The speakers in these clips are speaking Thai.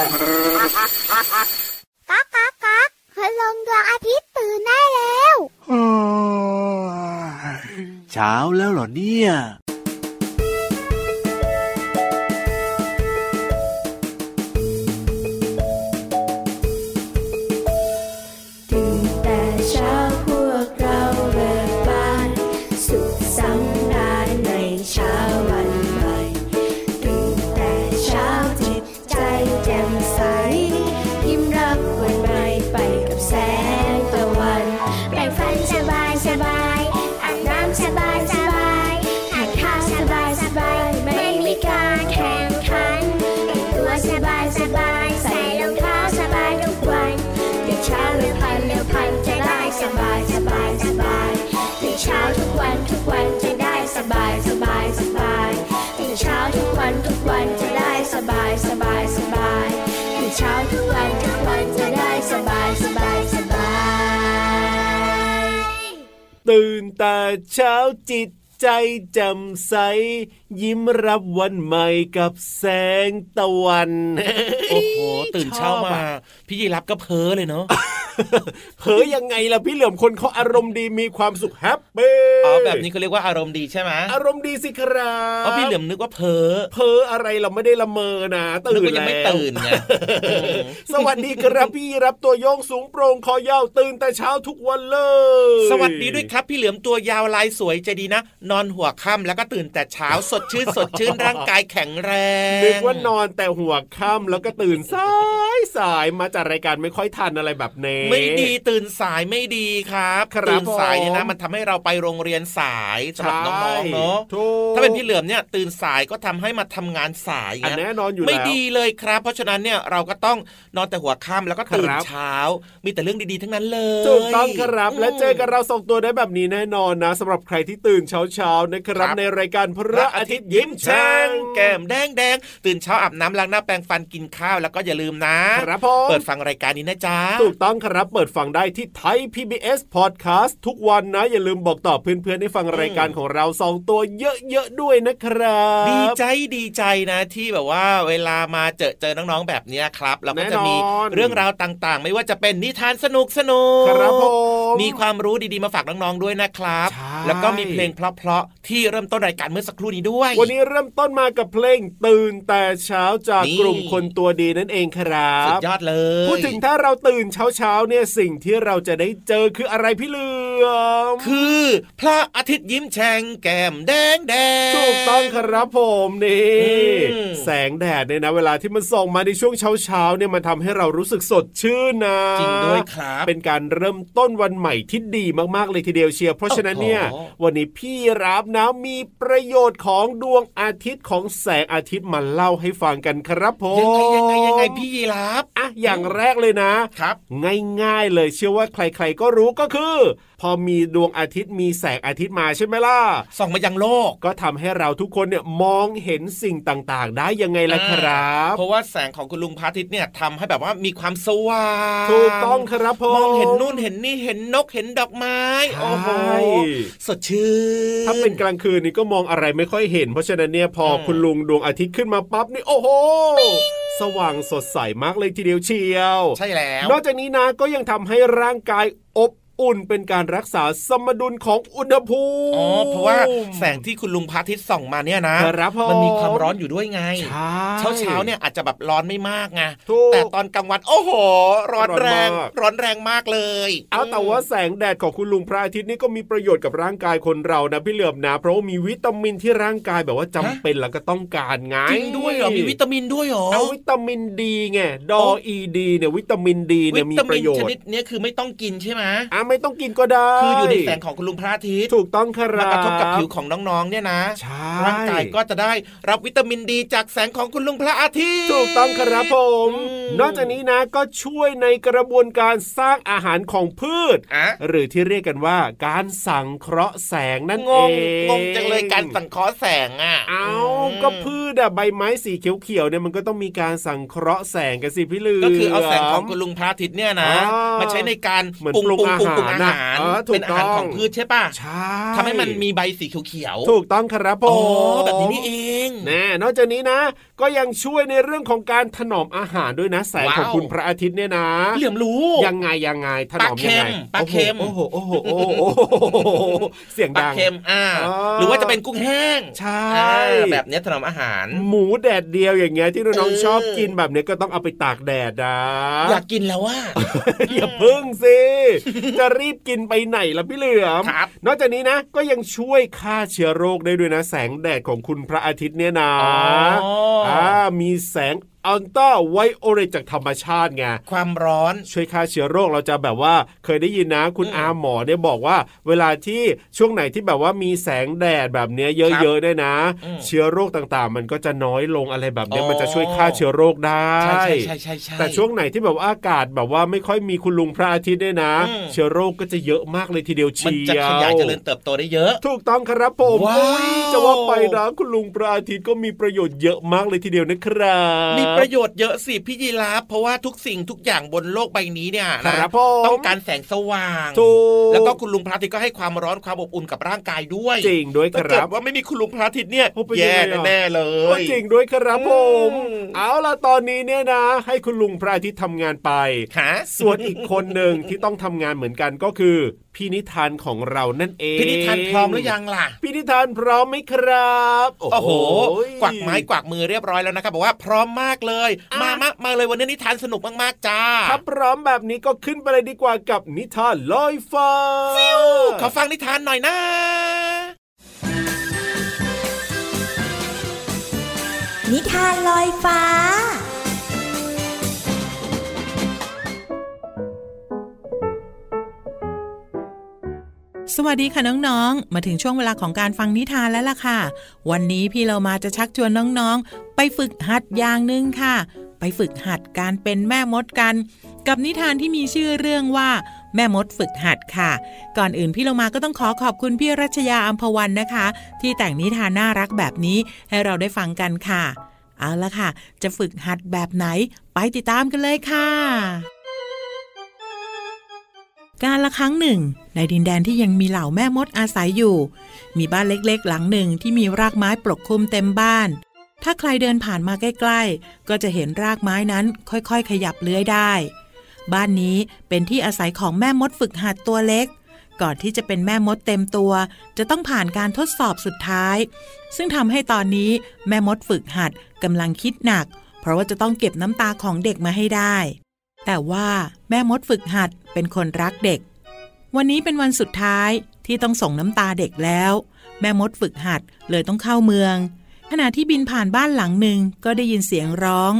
ก๊ากก๊ากก๊ากคืลงดวงอาทิตย์ตื่นได้แล้วเช้าแล้วเหรอเนี่ย แต่เช้าจิตใจแจ่มใส ยิ้มรับวันใหม่กับแสงตะวัน โอ้โห ตื่นเช้ามา พี่ยีรับก็เพ้อเลยเนาะเผยยังไงล่ะพี่เหลือมคนเขาอารมณ์ดีมีความสุขแฮปปี้อ๋อแบบนี้เขาเรียกว่าอารมณ์ดีใช่ไหมอารมณ์ดีสิครับอ๋อพี่เหลือมนึกว่าเพ้อเพ้ออะไรเราไม่ได้ละเมอนะตื่นแล้วยังไม่ตื่นไงสวัสดีครับพี่รับตัวโยงสูงโปร่งคอยาวตื่นแต่เช้าทุกวันเลย สวัสดีด้วยครับ พี่เหลือมตัวยาวลายสวยใจดีนะ นอนหัวค่ำแล้วก็ตื่นแต่เช้าสดชื่นสดชื่นร่างกายแข็งแรงนึกว่านอนแต่หัวค่ำแล้วก็ตื่นสายสายมาจากรายการไม่ค่อยทันอะไรแบบนี้ไม่ดีตื่นสายไม่ดีครับตื่นสายเนี่ยนะมันทำให้เราไปโรงเรียนสายสำหรับน้องๆเนาะถ้าเป็นพี่เหลือมเนี่ยตื่นสายก็ทำให้มาทำงานสายแน่นอนอยู่ไม่ดีเลยครับ เพราะฉะนั้นเนี่ยเราก็ต้องนอนแต่หัวค่ำแล้วก็ตื่นเช้า มีแต่เรื่องดีๆทั้งนั้นเลยถูกต้องครับ และเจอกันเราส่งตัวได้แบบนี้แน่นอนนะสำหรับใครที่ตื่นเช้าๆนะครับในรายการพระอาทิตย์ยิ้มแฉ่งแก้มแดงแดงตื่นเช้าอาบน้ำล้างหน้าแปรงฟันกินข้าวแล้วก็อย่าลืมนะเปิดฟังรายการนี้นะจ๊ะถูกต้องครับเปิดฟังได้ที่ไทย PBS Podcast ทุกวันนะ อย่าลืมบอกต่อเพื่อนๆให้ฟังรายการของเราสองตัวเยอะๆด้วยนะครับ ดีใจดีใจนะที่แบบว่าเวลามาเจอเจอน้องๆแบบนี้ครับเราก็จะมีเรื่องราวต่างๆ ไม่ว่าจะเป็นนิทานสนุกสนุกครับผมมีความรู้ดีๆมาฝากน้องๆด้วยนะครับ แล้วก็มีเพลงเพราะๆที่เริ่มต้นรายการเมื่อสักครู่นี้ด้วยวันนี้เริ่มต้นมากับเพลงตื่นแต่เช้าจากกลุ่มคนตัวดีนั่นเองครับสุดยอดเลย พูดถึงถ้าเราตื่นเช้าๆเนี่ยสิ่งที่เราจะได้เจอคืออะไรพี่เหลือมคือ พระอาทิตย์ยิ้มแฉ่งแก้มแดงแดงถูกต้องครับผมนี่แสงแดดเนี่ยนะ เวลาที่มันส่องมาในช่วงเช้าเช้าเนี่ยมันทำให้เรารู้สึกสดชื่นนะจริงด้วยครับเป็นการเริ่มต้นวันใหม่ที่ดีมากๆเลยทีเดียวเชียร์เพราะฉะนั้นเนี่ยวันนี้พี่รับนะมีประโยชน์ของดวงอาทิตย์ของแสงอาทิตย์มาเล่าให้ฟังกันครับผมยังไงยังไงยังไงพี่ยีรับอะอย่างแรกเลยนะครับ ง่ายๆเลยเชื่อว่าใครๆก็รู้ก็คือ พอมีดวงอาทิตย์มีแสงอาทิตย์มาใช่ไหมล่ะส่องมายังโลกก็ทำให้เราทุกคนเนี่ยมองเห็นสิ่งต่างๆ ได้ยังไงล่ะครับ เพราะว่าแสงของคุณลุงพระอาทิตย์เนี่ยทำให้แบบว่ามีความสว่างถูกต้องครับผมมองเห็นนู่นเห็นนี่เห็นนกเห็นดอกไม้โอ้โหสดชื่นถ้าเป็นกลางคืนนี่ก็มองอะไรไม่ค่อยเห็น เพราะฉะนั้นเนี่ยพอคุณลุงดวงอาทิตย์ขึ้นมาปั๊บนี่โอ้โหสว่างสดใสมากเลยทีเดียวเชียว ใช่แล้ว นอกจากนี้นะก็ยังทำให้ร่างกายอบ อุ่นเป็นการรักษาสมดุลของอุณหภูมิอ๋อเพราะว่าแสงที่คุณลุงพระอาทิตย์ส่องมาเนี่ยนะมันมีความร้อนอยู่ด้วยไงเช้าเช้าเนี่ยอาจจะแบบร้อนไม่มากไงแต่ตอนกลางวันโอ้โห ร้อนแรง ร้อนแรงมากเลยเอาแต่ว่าแสงแดดของคุณลุงพระอาทิตย์นี่ก็มีประโยชน์กับร่างกายคนเรานะพี่เหลือบนะเพราะว่ามีวิตามินที่ร่างกายแบบว่าจำเป็นแล้วก็ต้องการไงจริงด้วยเหรอมีวิตามินด้วยเหรอเอาวิตามินดีไงดออีดีเนี่ยวิตามินดีเนี่ยมีประโยชน์ชนิดนี้คือไม่ต้องกินใช่ไหมอ่าไม่ต้องกินก็ได้ คืออยู่ในแสงของคุณลุงพระอาทิตย์ถูกต้องครับมากระทบกับผิวของน้องๆเนี่ยนะร่างกายก็จะได้รับวิตามินดีจากแสงของคุณลุงพระอาทิตย์ถูกต้องครับผม นอกจากนี้นะก็ช่วยในกระบวนการสร้างอาหารของพืช หรือที่เรียกกันว่าการสังเคราะห์แสงนั่นเองงงจังเลยการสังเคราะห์แสงอะเอาก็พืชอะใบไม้สีเขียวๆเนี่ยมันก็ต้องมีการสังเคราะห์แสงกันสิพี่ลือก็คือเอาแสงของคุณลุงพระอาทิตย์เนี่ยนะมาใช้ในการปรุงปรุงปรุงอาหารเป็นอาหารของพืชใช่ป่ะใช่ทำให้มันมีใบสีเขียวถูกต้องครับผมแบบนี้นี่เองแน่นอกจากนี้นะ ก็ยังช่วยในเรื่องของการถนอมอาหารด้วยนะแสงของคุณพระอาทิตย์เนี่ยนะเหลี่ยมรู้ยังไงยังไงถนอมยังไงปลาเค็มโอ้โหโอ้โหโอ้โหเสียงดังปลาเค็มอ่าหรือว่าจะเป็นกุ้งแห้งใช่แบบนี้ถนอมอาหาร หมูแดดเดียวอย่างเงี้ยที่น้องชอบกินแบบนี้ก็ต้องเอาไปตากแดดนะอยากกินแล้วว่าอย่าพึ่งสิจะรีบกินไปไหนล่ะพี่เหลือมนอกจากนี้นะ ก็ยังช่วยฆ่าเชื้อโรคได้ด้วยนะ แสงแดดของคุณพระอาทิตย์เนี่ยนะอ่ามีแสง อัลตราไวโอเลตจากธรรมชาติไงความร้อนช่วยฆ่าเชื้อโรคเราจะแบบว่าเคยได้ยินนะ คุณอาหมอเนี่ยบอกว่า เวลาที่ช่วงไหนที่แบบว่ามีแสงแดดแบบเนี้ยเยอะๆได้นะ เชื้อโรคต่างๆ มันก็จะน้อยลงอะไรแบบนี้มันจะช่วยฆ่าเชื้อโรคได้ใช่ใช่ใช่ใช่แต่ช่วงไหนที่แบบว่าอากาศแบบว่าไม่ค่อยมีคุณลุงพระอาทิตย์ได้นะ เชื้อโรคก็จะเยอะมากเลยทีเดียวเชียวมันจะขยายเจริญเติบโตได้เยอะ ถูกต้องครับผมจะว่าไปนะคุณลุงพระอาทิตย์ก็มีประโยชน์เยอะมากเลยทีเดียวนะครับมีประโยชน์เยอะสิพี่ยีราฟเพราะว่าทุกสิ่งทุกอย่างบนโลกใบนี้เนี่ยนะต้องการแสงสว่างแล้วก็คุณลุงพระอาทิตย์ก็ให้ความร้อนความอบอุ่นกับร่างกายด้วยจริงด้วยครับว่าไม่มีคุณลุงพระอาทิตย์เนี่ยแย่แน่เลยจริงด้วยครับผมเอาล่ะตอนนี้เนี่ยนะ ให้คุณลุงพระอาทิตย์ทำงานไปส่วนอีกคนหนึ่งที่ต้องทำงานเหมือนกันก็คือพี่นิทานของเรานั่นเองพี่นิทานพร้อมหรือยังล่ะพี่นิทานพร้อมไหมครับ โอ้โห กวักไม้กวักมือเรียบร้อยแล้วนะครับบอกว่าพร้อมมากเลย มามามาเลยวันนี้นิทานสนุกมากๆจ้าถ้าพร้อมแบบนี้ก็ขึ้นไปเลยดีกว่ากับนิทานลอยฟ้าขอฟังนิทานหน่อยนะนิทานลอยฟ้า สวัสดีค่ะน้องๆ มาถึงช่วงเวลาของการฟังนิทานแล้วล่ะค่ะ วันนี้พี่เรามาจะชักชวนน้องๆ ไปฝึกหัดอย่างหนึ่งค่ะ ไปฝึกหัดการเป็นแม่มดกัน กับนิทานที่มีชื่อเรื่องว่า แม่มดฝึกหัดค่ะ ก่อนอื่นพี่เรามาก็ต้องขอขอบคุณพี่รัชยาอัมพวันนะคะ ที่แต่งนิทานน่ารักแบบนี้ให้เราได้ฟังกันค่ะ เอาละค่ะ จะฝึกหัดแบบไหน ไปติดตามกันเลยค่ะ การละครั้งหนึ่ง ในดินแดนที่ยังมีเหล่าแม่มดอาศัยอยู่ มีบ้านเล็กๆ หลังหนึ่งที่มีรากไม้ปกคลุมเต็มบ้าน ถ้าใครเดินผ่านมาใกล้ ๆ ก็จะเห็นรากไม้นั้นค่อยๆ ขยับเลื้อยได้ บ้านนี้เป็นที่อาศัยของแม่มดฝึกหัดตัวเล็ก ก่อนที่จะเป็นแม่มดเต็มตัว จะต้องผ่านการทดสอบสุดท้าย ซึ่งทำให้ตอนนี้แม่มดฝึกหัดกำลังคิดหนัก เพราะว่าจะต้องเก็บน้ำตาของเด็กมาให้ได้ แต่ว่าแม่มดฝึกหัดเป็นคนรักเด็ก วันนี้เป็นวันสุดท้ายที่ต้องส่งน้ำตาเด็กแล้ว แม่มดฝึกหัดเลยต้องเข้าเมือง ขณะที่บินผ่านบ้านหลังหนึ่งก็ได้ยินเสียงร้อง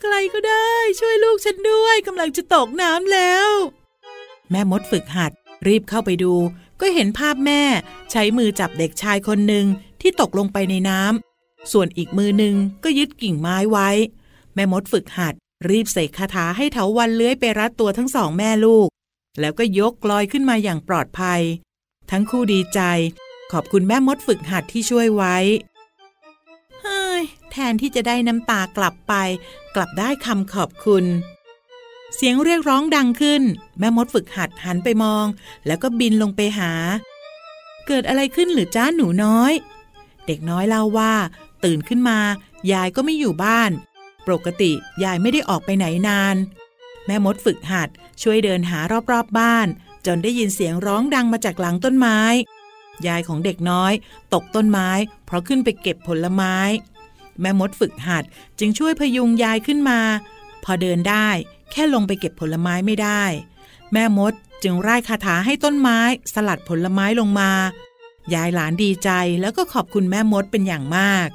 ใครก็ได้ช่วยลูกฉันด้วยกำลังจะตกน้ำแล้ว แม่มดฝึกหัดรีบเข้าไปดู ก็เห็นภาพแม่ใช้มือจับเด็กชายคนหนึ่งที่ตกลงไปในน้ำส่วนอีกมือหนึ่งก็ยึดกิ่งไม้ไว้ แม่มดฝึกหัด รีบเสกคาถาให้เถาวันเลื้อยไปรัดตัวทั้งสองแม่ลูก แล้วก็ยกลอยขึ้นมาอย่างปลอดภัย ทั้งคู่ดีใจ ขอบคุณแม่มดฝึกหัดที่ช่วยไว้เฮ้ยแทนที่จะได้น้ำตากลับไป กลับได้คำขอบคุณ เสียงเรียกร้องดังขึ้น แม่มดฝึกหัดหันไปมอง แล้วก็บินลงไปหา เกิดอะไรขึ้นหรือจ้าหนูน้อย เด็กน้อยเล่าว่า ตื่นขึ้นมายายก็ไม่อยู่บ้าน ปกติยายไม่ได้ออกไปไหนนาน แม่มดฝึกหัดช่วยเดินหารอบๆบบ้าน จนได้ยินเสียงร้องดังมาจากหลังต้นไม้ ยายของเด็กน้อย ตกต้นไม้ เพราะขึ้นไปเก็บผลไม้ แม่มดฝึกหัดจึงช่วยพยุงยายขึ้นมา พอเดินได้ แค่ลงไปเก็บผลไม้ไม่ได้ แม่มดจึงไล่คาถาให้ต้นไม้สลัดผลไม้ลงมา ยายหลานดีใจแล้วก็ขอบคุณแม่มดเป็นอย่างมาก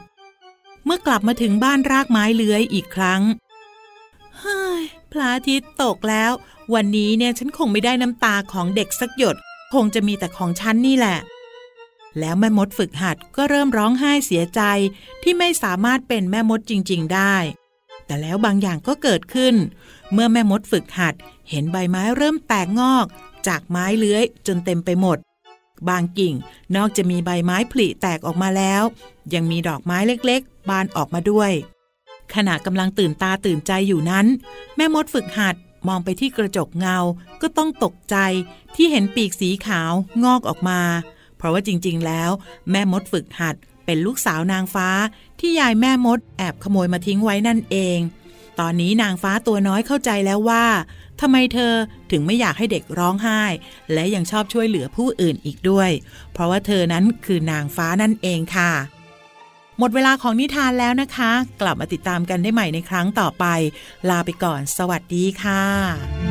เมื่อกลับมาถึงบ้านรากไม้เลื้อยอีกครั้งเฮ้ยพระอาทิตย์ตกแล้ว วันนี้เนี่ยฉันคงไม่ได้น้ำตาของเด็กสักหยด คงจะมีแต่ของฉันนี่แหละ แล้วแม่มดฝึกหัดก็เริ่มร้องไห้เสียใจที่ไม่สามารถเป็นแม่มดจริง ๆ ได้ แต่แล้วบางอย่างก็เกิดขึ้น เมื่อแม่มดฝึกหัด เห็นใบไม้เริ่มแตกงอก จากไม้เลื้อยจนเต็มไปหมด บางกิ่งนอกจะมีใบไม้ผลิแตกออกมาแล้ว ยังมีดอกไม้เล็ก บานออกมาด้วย ขณะกำลังตื่นตาตื่นใจอยู่นั้น แม่มดฝึกหัดมองไปที่กระจกเงา ก็ต้องตกใจที่เห็นปีกสีขาวงอกออกมา เพราะว่าจริงๆ แล้ว แม่มดฝึกหัดเป็นลูกสาวนางฟ้าที่ยายแม่มดแอบขโมยมาทิ้งไว้นั่นเอง ตอนนี้นางฟ้าตัวน้อยเข้าใจแล้วว่าทำไมเธอถึงไม่อยากให้เด็กร้องไห้ และยังชอบช่วยเหลือผู้อื่นอีกด้วย เพราะว่าเธอนั้นคือนางฟ้านั่นเองค่ะ หมดเวลาของนิทานแล้วนะคะ กลับมาติดตามกันได้ใหม่ในครั้งต่อไป ลาไปก่อน สวัสดีค่ะ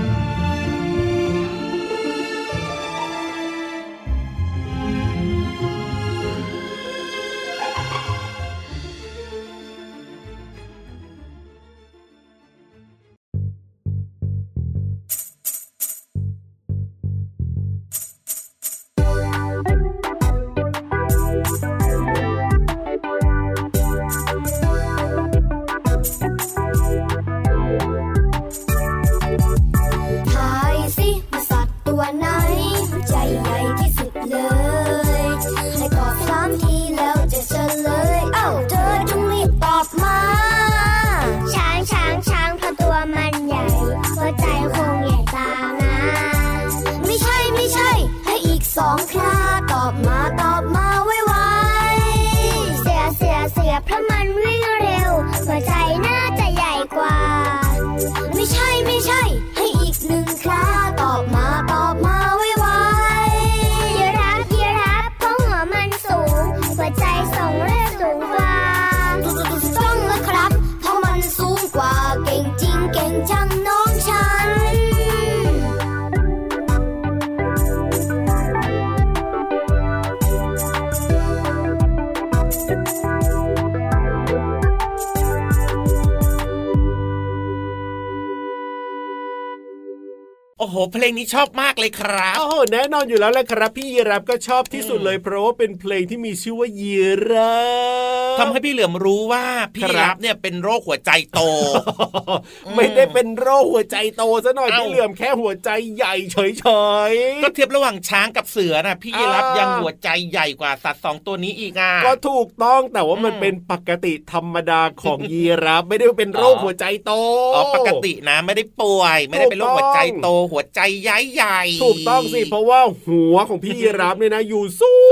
เพลงนี้ชอบมากเลยครับโอ้โหแน่นอนอยู่แล้วแหละครับ พี่ยีรับก็ชอบที่สุดเลยเพราะว่าเป็นเพลงที่มีชื่อว่ายีรับ ทำให้พี่เหลือมรู้ว่าพี่ยีรับเนี่ยเป็นโรคหัวใจโต ไม่ได้เป็นโรคหัวใจโตซะหน่อยพี่เหลือมแค่หัวใจใหญ่เฉยๆก็เทียบระหว่างช้างกับเสือน่ะ พี่ยีรับยังหัวใจใหญ่กว่าสัตว์สองตัวนี้อีกอะก็ถูกต้องแต่ว่ามันเป็นปกติธรรมดาของยีรับไม่ได้เป็นโรคหัวใจโตอ๋อปกตินะไม่ได้ป่วย ไม่ได้เป็นโรคหัวใจโต หัวใจใหญ่ใหญ่ถูกต้องสิเพราะว่าหัวของพี่ยีรับเนี่ยนะอยู่สูง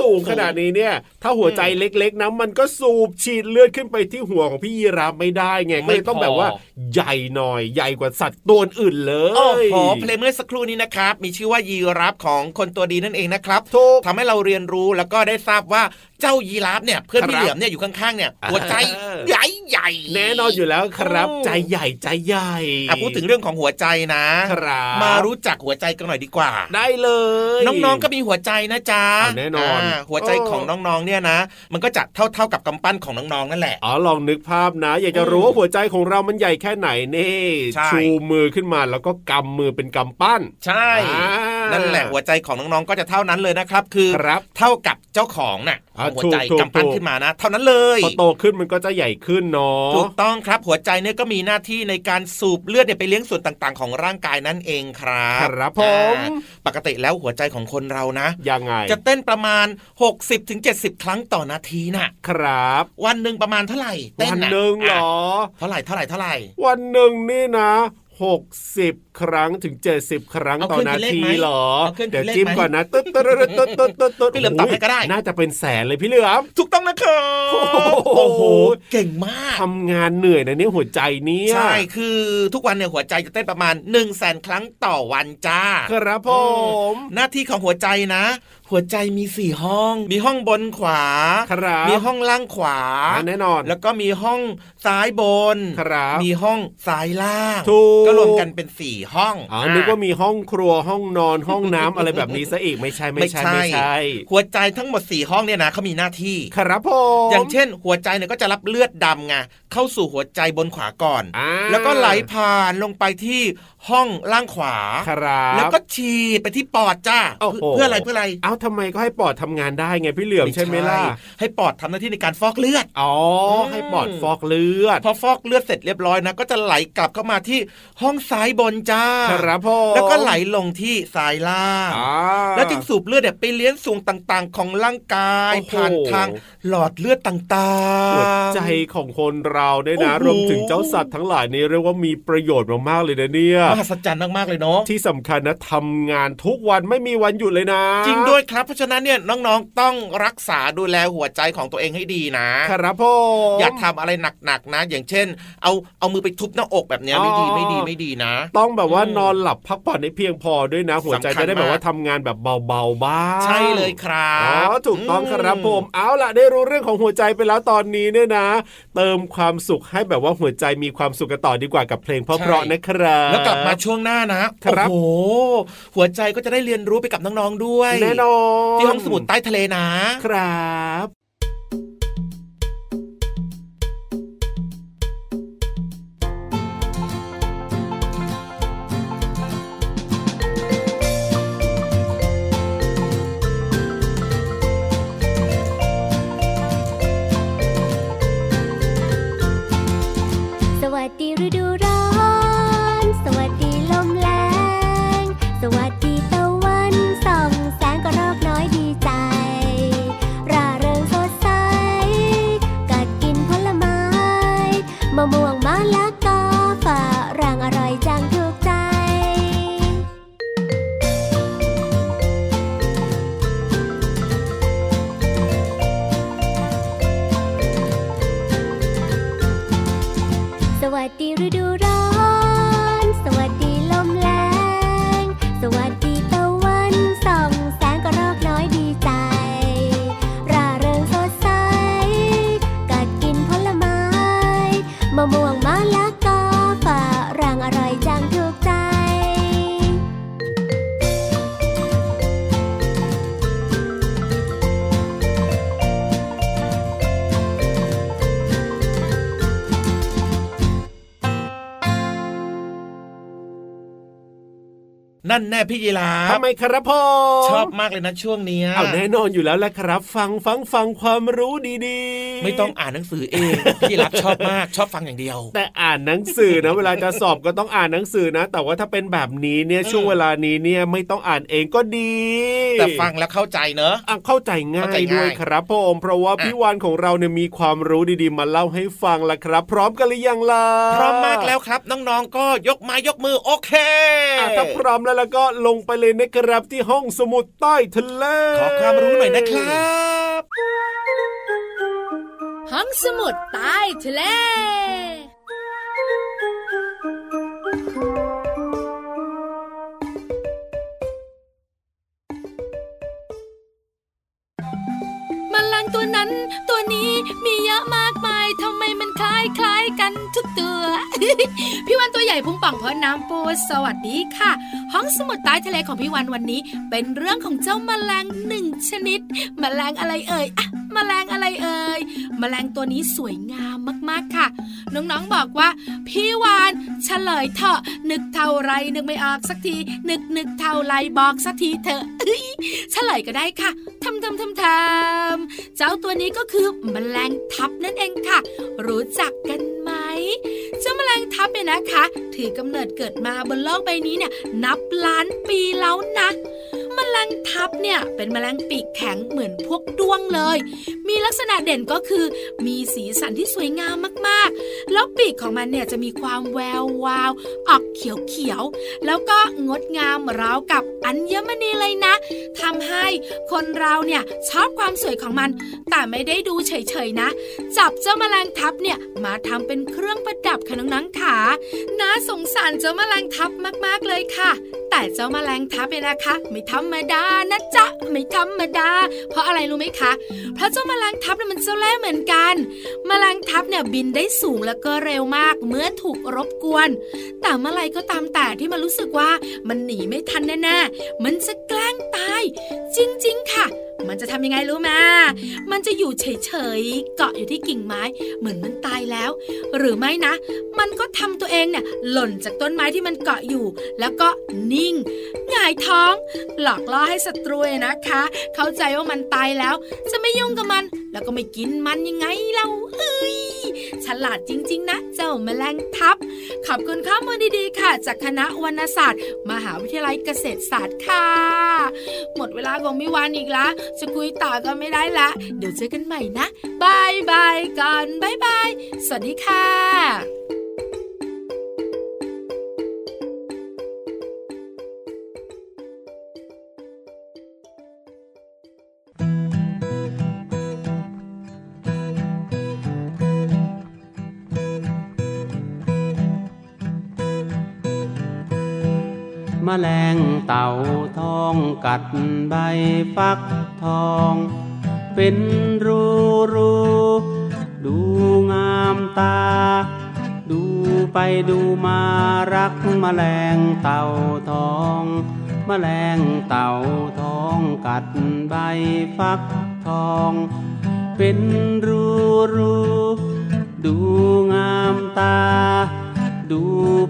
สูงขนาดนี้เนี่ย ถ้าหัวใจเล็กๆนะมันก็สูบฉีดเลือดขึ้นไปที่หัวของพี่ยีรับไม่ได้ไงก็เลยต้องแบบว่าใหญ่หน่อยใหญ่กว่าสัตว์ตัวอื่นเลยโอ้โหเพลงเมื่อสักครู่นี้นะครับ มีชื่อว่ายีรับของคนตัวดีนั่นเองนะครับทำให้เราเรียนรู้แล้วก็ได้ทราบว่า เจ้ายีราฟเนี่ยเพื่อนพี่เหลือมเนี่ยอยู่ข้างๆเนี่ยหัวใจใหญ่ใหญ่แน่นอนอยู่แล้วครับใจใหญ่ใจใหญ่พูดถึงเรื่องของหัวใจนะครับมารู้จักหัวใจกันหน่อยดีกว่า ได้เลย น้องๆก็มีหัวใจนะจ๊ะแน่นอน หัวใจของน้องๆเนี่ยนะ มันก็จะเท่าๆกับกำปั้นของน้องๆนั่นแหละอ๋อลองนึกภาพนะ อยากจะรู้ว่าหัวใจของเรามันใหญ่แค่ไหนนี่ชูมือขึ้นมาแล้วก็กำมือเป็นกำปั้น ใช่ นั่นแหละหัวใจของน้องๆก็จะเท่านั้นเลยนะครับ คือเท่ากับเจ้าของน่ะหัวใจกำปั้นขึ้นมานะ เท่านั้นเลยพอโตขึ้นมันก็จะใหญ่ขึ้นเนาะถูกต้องครับหัวใจเนี่ยก็มีหน้าที่ในการสูบเลือดเนี่ยไปเลี้ยงส่วนต่างๆ ของร่างกายนั่นเองครับครับผมปกติแล้วหัวใจของคนเรานะยังไง จะเต้นประมาณ 60-70 ครั้งต่อนาทีน่ะ ครับ วันหนึ่งประมาณเท่าไหร่เต้นวันหนึ่งเหรอเท่าไหร่เท่าไหร่เท่าไหร่ วันหนึ่งนี่นะหกสิบ ครั้งถึงเจ็ดสิบครั้งต่อนาทีหรอ เดี๋ยวจิ้มก่อนนะตึ๊ดตึ๊ดตึ๊ดตึ๊ดตึ๊ดตึ๊ดพี่เหลือมตอบให้ก็ได้ น่าจะเป็นแสนเลยพี่เหลือมถูกต้องนะครับโอ้โห เก่งมากทำงานเหนื่อยนะเนี่ยหัวใจเนี่ยใช่คือทุกวันเนี่ยหัวใจจะเต้นประมาณ1นึ่งแสนครั้งต่อวันจ้า ครับผม หน้าที่ของหัวใจนะหัวใจมีสี่ห้อง มีห้องบนขวา ครับ มีห้องล่างขวา แน่นอน แล้วก็มีห้องซ้ายบน ครับ มีห้องซ้ายล่าง ก็รวมกันเป็นสี่ห้องอ๋อนึกว่ามีห้องครัวห้องนอนห้องน้ำอะไรแบบนี้ซะอีกไม่ใช่ไม่ใช่ไม่ใช่ หัวใจทั้งหมดสี่ห้องเนี่ยนะเขามีหน้าที่ ครับผมอย่างเช่น หัวใจเนี่ยก็จะรับเลือดดำไงเข้าสู่หัวใจบนขวาก่อน แล้วก็ไหลผ่านลงไปที่ห้องล่างขวาครับแล้วก็ฉีดไปที่ปอดจ้าเพื่ออะไรเพื่ออะไร เอ้าทำไมก็ให้ปอดทำงานได้ไงพี่เหลือมใช่ไหมล่ะให้ปอดทำหน้าที่ในการฟอกเลือดอ๋อให้ปอดฟอกเลือด พอฟอกเลือดเสร็จเรียบร้อยนะก็จะไหลกลับเข้ามาที่ห้องซ้ายบนจ้าครับพ่อแล้วก็ไหลลงที่สายล่างแล้วจึงสูบเลือดเนี่ยไปเลี้ยงส่วนต่างๆ ของร่างกายผ่านทางหลอดเลือดต่างๆหัวใจของคนเราเนี่ยนะรวมถึงเจ้าสัตว์ทั้งหลายนี่เรียกว่ามีประโยชน์มากๆเลยนะเนี่ยมหัศจรรย์มากๆเลยเนาะที่สำคัญนะทำงานทุกวันไม่มีวันหยุดเลยนะ จริงด้วยครับเพราะฉะนั้นเนี่ยน้องๆต้องรักษาดูแลหัวใจของตัวเองให้ดีนะ ครับพ่ออยากทำอะไรหนักๆนะ อย่างเช่น เอาเอามือไปทุบหน้าอกแบบนี้ไม่ดีไม่ดีไม่ดีนะ ต้องแบบว่านอนหลับพักผ่อนให้เพียงพอด้วยนะ หัวใจจะได้แบบว่าทำงานแบบเบาๆบ้างใช่เลยครับอ๋อถูกต้องครับผมเอาล่ะได้รู้เรื่องของหัวใจไปแล้วตอนนี้เนี่ยนะ เติมความสุขให้แบบว่าหัวใจมีความสุขกันต่อดีกว่ากับเพลงเพราะๆนะครับแล้วกลับมาช่วงหน้านะครับโอ้โหหัวใจก็จะได้เรียนรู้ไปกับน้องๆด้วยแน่นอนที่ห้องสมุดใต้ทะเลนะครับ ฤดู ฤดู นั่นแน่พี่ยีราทำไมครับพ่อชอบมากเลยนะช่วงนี้เอาแน่นอนอยู่แล้วแหละครับ ฟังฟังฟังความรู้ดีๆ ไม่ต้องอ่านหนังสือเองพี่รับชอบมากชอบฟังอย่างเดียว แต่อ่านหนังสือนะ เวลาจะสอบก็ต้องอ่านหนังสือนะ แต่ว่าถ้าเป็นแบบนี้เนี่ยช่วงเวลานี้เนี่ยไม่ต้องอ่านเองก็ดี แต่ฟังแล้วเข้าใจเนอะเข้าใจง่ายด้วยครับพ่อมเพราะว่าพี่วานของเราเนี่ยมีความรู้ดีๆ มาเล่าให้ฟังละครับ พร้อมกันหรือยังล่ะพร้อมมากแล้วครับน้องๆก็ยกไม้ยกมือโอเคถ้าพร้อมแล้วแล้วก็ลงไปเลยนะครับที่ห้องสมุดใต้ทะเล ขอความรู้หน่อยนะครับ ห้องสมุดใต้ทะเลตัวนั้นตัวนี้มีเยอะมากมาย ทำไมมันคล้ายคล้ายกันทุกตัว พี่วันตัวใหญ่พุงป่องเพราะน้ำปูสวัสดีค่ะ ห้องสมุดใต้ทะเลของพี่วันวันนี้ เป็นเรื่องของเจ้าแมลงหนึ่งชนิดมแมลงอะไรเอ่ยอะมแมลงอะไรเอ่ยมแมลงตัวนี้สวยงาม มากๆค่ะ น้องๆบอกว่า พี่วานเฉลยเถอะนึกเท่าไรนึกไม่ออกสักที นึกนึกเท่าไรบอกสักทีเถอะเฉลยก็ได้ค่ะทำทำทำทำเจ้าตัวนี้ก็คือมแมลงทับนั่นเองค่ะ รู้จักกันไหมเจ้าแมลงทับเนี่ยนะคะ ถือกำเนิดเกิดมาบนโลกใบนี้เนี่ย นับล้านปีแล้วนะ มแมลงทับเนี่ยเป็นแมลงปีกแข็งเหมือนพวกด้วงเลย มีลักษณะเด่นก็คือ มีสีสันที่สวยงามมากๆ แล้วปีกของมันเนี่ยจะมีความแวววาว ออกเขียวๆ แล้วก็งดงามราวกับอัญมณีเลยนะทำให้คนเราเนี่ยชอบความสวยของมัน แต่ไม่ได้ดูเฉยๆนะ จับเจ้าแมลงทับเนี่ยมาทำเป็นเครื่องประดับค่ะน้องๆขาน่าสงสารเจ้าแมลงทับมากๆเลยค่ะ แต่เจ้าแมลงทับเนี่ยนะคะ ไม่ทำรมดานะจ๊ะไม่ธรรมดา เพราะอะไรรู้ไหมคะ เพราะเจ้าแมลงทับเนี่ยมันเจ้าแร่เหมือนกันแมลงทับเนี่ยบินได้สูงแล้วก็เร็วมากเมื่อถูกรบกวน แต่เมื่อไรก็ตามแต่ที่มันรู้สึกว่ามันหนีไม่ทันแน่ๆมันจะแกล้งตาย จริง ๆ ค่ะ มันจะทำยังไงรู้ไหมมันจะอยู่เฉยๆเกาะอยู่ที่กิ่งไม้ เหมือนมันตายแล้ว หรือไม่นะ มันก็ทำตัวเองเนี่ยหล่นจากต้นไม้ที่มันเกาะอยู่ แล้วก็นิ่งหงายท้อง หลอกล่อให้ศัตรูนะคะ เข้าใจว่ามันตายแล้ว จะไม่ยุ่งกับมัน แล้วก็ไม่กินมันยังไงเราเอ้ยฉลาดจริง ๆ นะ เจ้าแมลงทับ ขอบคุณข้อมูลดีๆค่ะ จากคณะวรรณศาสตร์ มหาวิทยาลัยเกษตรศาสตร์ค่ะ เวลาของมิวานอีกละจะคุยต่อก็ไม่ได้ละ เดี๋ยวเจอกันใหม่นะบายบายก่อนบายบายสวัสดีค่ะ มแมลงเต่าทองกัดใบฟักทอง เป็นรูรูดูงามตา ดูไปดูมารักมแมลงเต่าทองมแมลงเต่าทองกัดใบฟักทอง เป็นรูรูดูงามตา ดู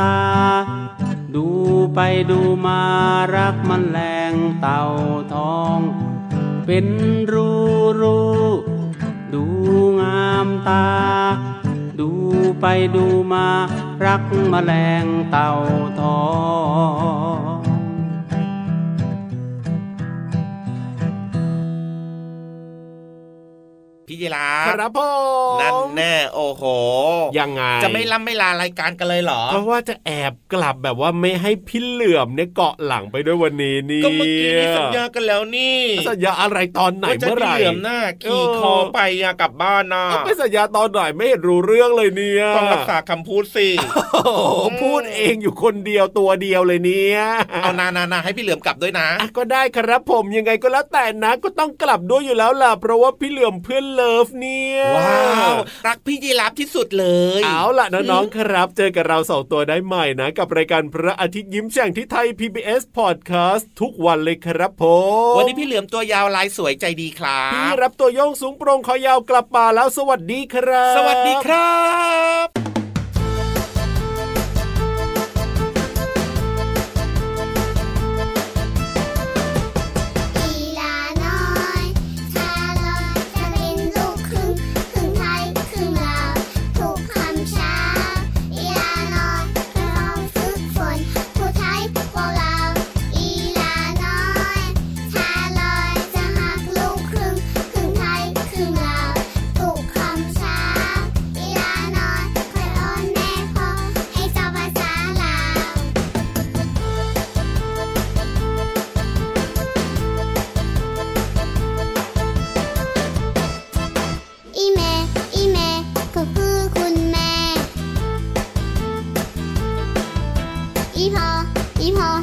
ตา ดูไปดูมารักมันแรงเต่าทอง เป็นรูรูดูงามตา ดูไปดูมารักมแมลงเต่าทอง ครับพ่อนั่นแน่โอ้โห ยังไง จะไม่ล่ำไม่ลารายการกันเลยเหรอ เพราะว่าจะแอบกลับแบบว่าไม่ให้พี่เหลื่อมเนี่ยเกาะหลังไปด้วยวันนี้นี่ ก็เมื่อกี้นี่สัญญากันแล้วนี่ สัญญาอะไรตอนไหนเมื่อไหร่เหลื่อมหน้าขี่คอไปกลับบ้านนะไม่สัญญาตอนไหนไม่เห็นรู้เรื่องเลยเนี่ยต้องรักษาคำพูดสิพูดเองอยู่คนเดียวตัวเดียวเลยเนี่ยเอานานานาให้พี่เหลื่อมกลับด้วยนะ ก็ได้ครับผมยังไงก็แล้วแต่นะ ก็ต้องกลับด้วยอยู่แล้วล่ะเพราะว่าพี่เหลื่อมเพื่อนเลิฟเนี่ยว้าวรักพี่ยีรับที่สุดเลย เอาล่ะน้องๆครับ เจอกับเราสองตัวได้ใหม่นะ กับรายการพระอาทิตย์ยิ้มแฉ่งที่ไทย PBS Podcast ทุกวันเลยครับผมวันนี้พี่เหลือมตัวยาวลายสวยใจดีครับพี่รับตัวโยงสูงโปร่งคอยาวกลับมาแล้วสวัสดีครับ สวัสดีครับ 你好你好